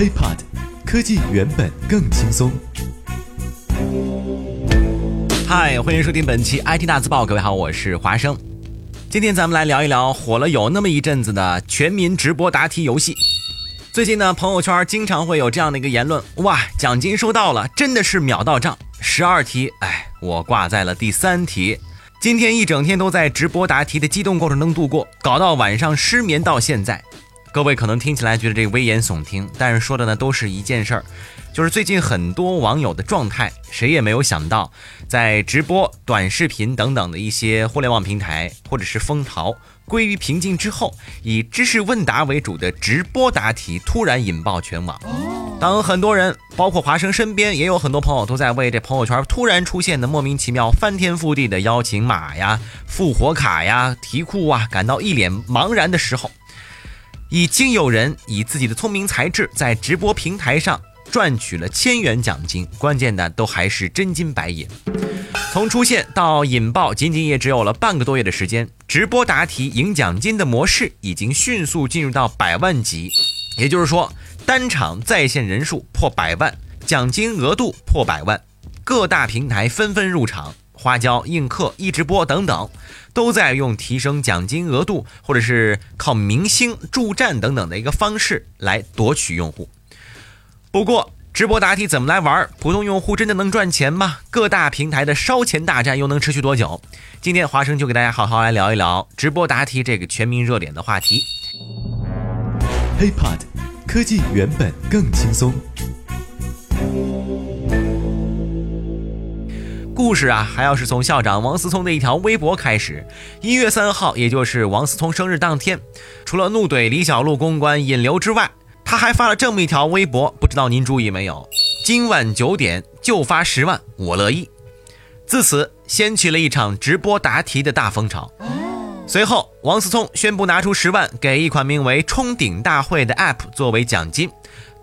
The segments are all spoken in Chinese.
HiPod，科技原本更轻松。嗨，欢迎收听本期 IT 大字报，各位好，我是华生。今天咱们来聊一聊火了有那么一阵子的全民直播答题游戏。最近呢，朋友圈经常会有这样的一个言论：哇，奖金收到了，真的是秒到账。十二题，哎，我挂在了第三题。今天一整天都在直播答题的激动过程中度过，搞到晚上失眠到现在。各位可能听起来觉得这危言耸听，但是说的呢都是一件事儿，就是最近很多网友的状态，谁也没有想到，在直播、短视频等等的一些互联网平台或者是风潮归于平静之后，以知识问答为主的直播答题突然引爆全网。当很多人，包括华生身边也有很多朋友，都在为这朋友圈突然出现的莫名其妙、翻天覆地的邀请码呀、复活卡呀、题库啊感到一脸茫然的时候，已经有人以自己的聪明才智在直播平台上赚取了千元奖金，关键的都还是真金白银。从出现到引爆，仅仅也只有了半个多月的时间，直播答题赢奖金的模式已经迅速进入到百万级，也就是说。单场在线人数破百万，奖金额度破百万，各大平台纷纷入场，花椒、映客、一直播等等，都在用提升奖金额度，或者是靠明星助战等等的一个方式来夺取用户。不过，直播答题怎么来玩？普通用户真的能赚钱吗？各大平台的烧钱大战又能持续多久？今天华生就给大家好好来聊一聊直播答题这个全民热点的话题。HiPod。科技原本更轻松。故事啊，还要是从校长王思聪的一条微博开始。一月三号，也就是王思聪生日当天，除了怒怼李小璐公关引流之外，他还发了这么一条微博，不知道您注意没有？今晚九点就发十万，我乐意。自此，掀起了一场直播答题的大风潮。随后，王思聪宣布拿出十万给一款名为“冲顶大会”的 App 作为奖金，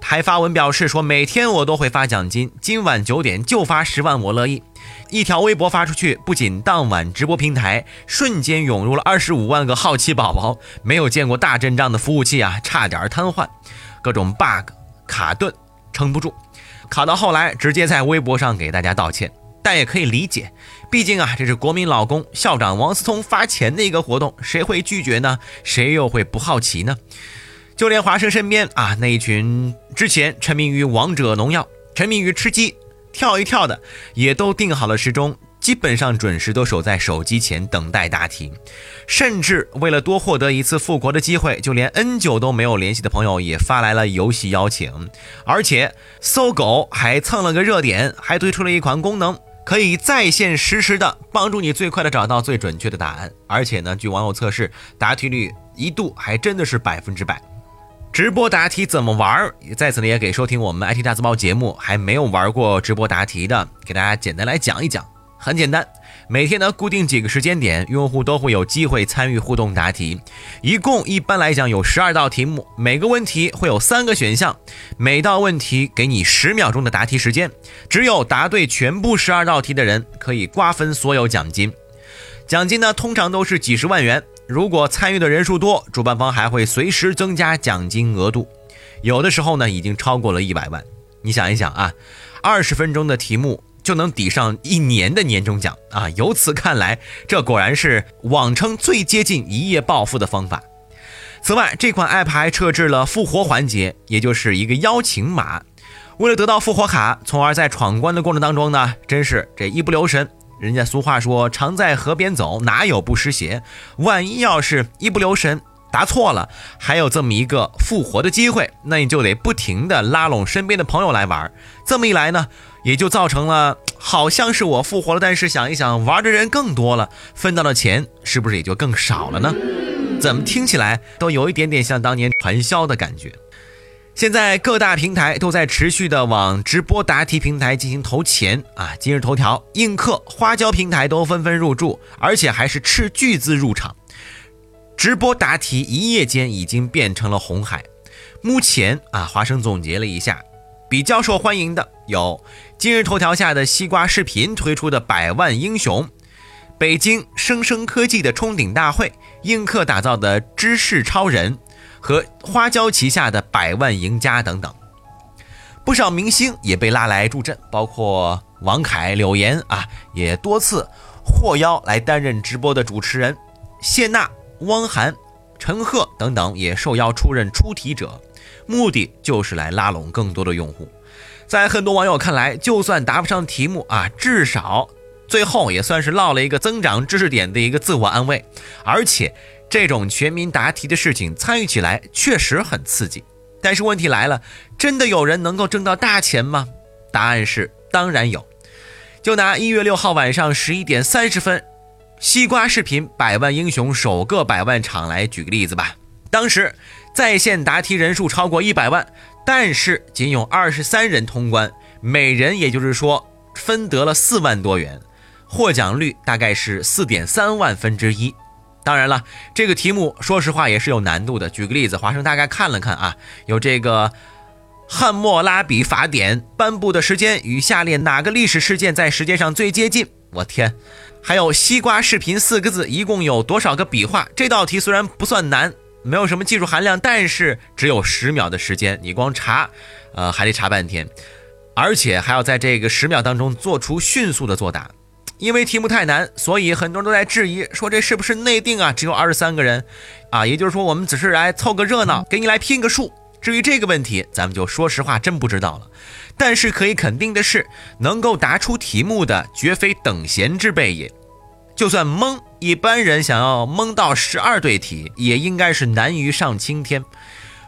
还发文表示说：“每天我都会发奖金，今晚九点就发十万，我乐意。”一条微博发出去，不仅当晚直播平台瞬间涌入了二十五万个好奇宝宝，没有见过大阵仗的服务器啊，差点瘫痪，各种 bug 卡顿撑不住，卡到后来直接在微博上给大家道歉。但也可以理解，毕竟啊，这是国民老公校长王思聪发钱的一个活动，谁会拒绝呢？谁又会不好奇呢？就连华生身边啊那一群之前沉迷于王者荣耀、沉迷于吃鸡、跳一跳的，也都定好了时钟，基本上准时都守在手机前等待答题。甚至为了多获得一次复活的机会，就连 N 久都没有联系的朋友也发来了游戏邀请。而且搜狗还蹭了个热点，还推出了一款功能。可以在线实时的帮助你最快的找到最准确的答案，而且呢，据网友测试，答题率一度还真的是百分之百。直播答题怎么玩？在此呢，也给收听我们 IT 大字报节目还没有玩过直播答题的，给大家简单来讲一讲。很简单，每天呢固定几个时间点，用户都会有机会参与互动答题。一共一般来讲有十二道题目，每个问题会有三个选项，每道问题给你十秒钟的答题时间。只有答对全部十二道题的人可以瓜分所有奖金。奖金呢通常都是几十万元，如果参与的人数多，主办方还会随时增加奖金额度，有的时候呢已经超过了一百万。你想一想啊，二十分钟的题目。就能抵上一年的年终奖啊！由此看来，这果然是网称最接近一夜暴富的方法。此外，这款 App 还设置了复活环节，也就是一个邀请码。为了得到复活卡，从而在闯关的过程当中呢，真是这一不留神。人家俗话说：“常在河边走，哪有不湿鞋？”万一要是一不留神答错了，还有这么一个复活的机会，那你就得不停的拉拢身边的朋友来玩。这么一来呢？也就造成了，好像是我复活了，但是想一想，玩的人更多了，分到的钱是不是也就更少了呢？怎么听起来都有一点点像当年传销的感觉。现在各大平台都在持续的往直播答题平台进行投钱啊，今日头条、映客、花椒平台都纷纷入驻，而且还是斥巨资入场。直播答题一夜间已经变成了红海。目前啊，华生总结了一下。比较受欢迎的有今日头条下的西瓜视频推出的百万英雄，北京生生科技的冲顶大会，映客打造的知识超人，和花椒旗下的百万赢家等等。不少明星也被拉来助阵，包括王凯、柳岩啊，也多次获邀来担任直播的主持人。谢娜、汪涵、陈赫等等也受邀出任出题者，目的就是来拉拢更多的用户。在很多网友看来，就算答不上题目啊，至少最后也算是落了一个增长知识点的一个自我安慰。而且这种全民答题的事情，参与起来确实很刺激。但是问题来了，真的有人能够挣到大钱吗？答案是当然有。就拿一月六号晚上十一点三十分，西瓜视频百万英雄首个百万场来举个例子吧。当时在线答题人数超过一百万。但是仅有二十三人通关，每人也就是说分得了四万多元，获奖率大概是四点三万分之一。当然了，这个题目说实话也是有难度的。举个例子，华生大概看了看啊，有这个《汉谟拉比法典》颁布的时间与下列哪个历史事件在时间上最接近？我天！还有“西瓜视频”四个字一共有多少个笔画？这道题虽然不算难。没有什么技术含量，但是只有十秒的时间，你光查，呃，还得查半天，而且还要在这个十秒当中做出迅速的作答。因为题目太难，所以很多人都在质疑，说这是不是内定啊？只有二十三个人，啊，也就是说我们只是来凑个热闹，给你来拼个数。至于这个问题，咱们就说实话，真不知道了。但是可以肯定的是，能够答出题目的，绝非等闲之辈也。就算蒙，一般人想要蒙到十二对题，也应该是难于上青天。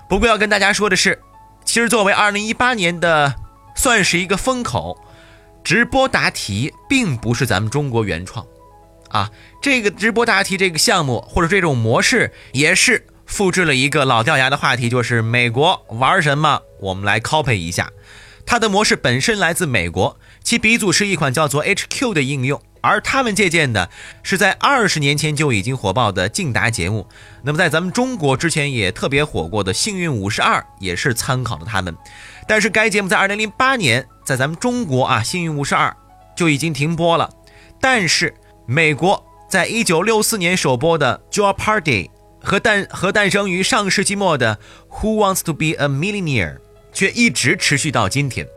不过要跟大家说的是，其实作为二零一八年的算是一个风口，直播答题并不是咱们中国原创啊。这个直播答题这个项目或者这种模式，也是复制了一个老掉牙的话题，就是美国玩什么，我们来 copy 一下。它的模式本身来自美国，其鼻祖是一款叫做 HQ 的应用。而他们借鉴的是在二十年前就已经火爆的竞答节目，那么在咱们中国之前也特别火过的《幸运五十二》也是参考了他们，但是该节目在二零零八年在咱们中国啊，《幸运五十二》就已经停播了，但是美国在一九六四年首播的《Joe Party》和诞和诞生于上世纪末的《Who Wants to Be a Millionaire》却一直持续到今天。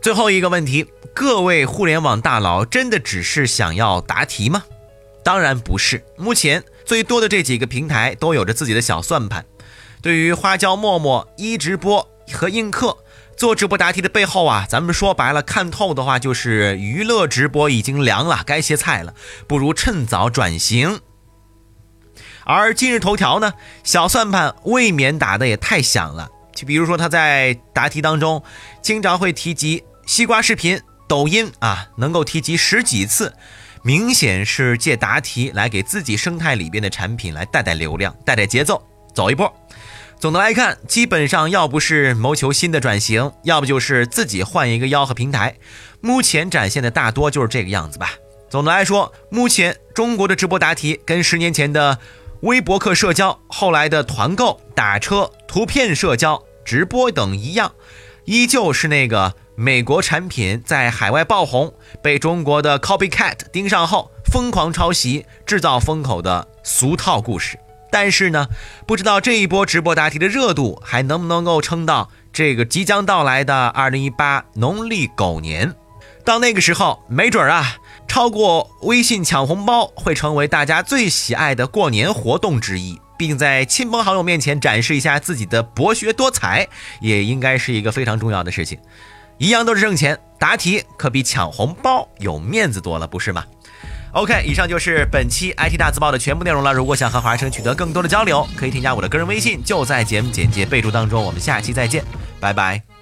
最后一个问题，各位互联网大佬真的只是想要答题吗？当然不是。目前最多的这几个平台都有着自己的小算盘。对于花椒、陌陌、一直播和映客做直播答题的背后啊，咱们说白了，看透的话就是娱乐直播已经凉了，该歇菜了，不如趁早转型。而今日头条呢，小算盘未免打的也太响了。就比如说他在答题当中经常会提及。西瓜视频、抖音啊，能够提及十几次，明显是借答题来给自己生态里边的产品来带带流量、带带节奏，走一波。总的来看，基本上要不是谋求新的转型，要不就是自己换一个吆喝平台。目前展现的大多就是这个样子吧。总的来说，目前中国的直播答题跟十年前的微博客社交、后来的团购、打车、图片社交、直播等一样，依旧是那个。美国产品在海外爆红，被中国的 copycat 盯上后，疯狂抄袭，制造风口的俗套故事。但是呢，不知道这一波直播答题的热度还能不能够撑到这个即将到来的二零一八农历狗年。到那个时候，没准啊，超过微信抢红包会成为大家最喜爱的过年活动之一。毕竟在亲朋好友面前展示一下自己的博学多才，也应该是一个非常重要的事情。一样都是挣钱，答题可比抢红包有面子多了，不是吗？OK，以上就是本期 IT 大字报的全部内容了。如果想和华生取得更多的交流，可以添加我的个人微信，就在节目简介备注当中。我们下期再见，拜拜。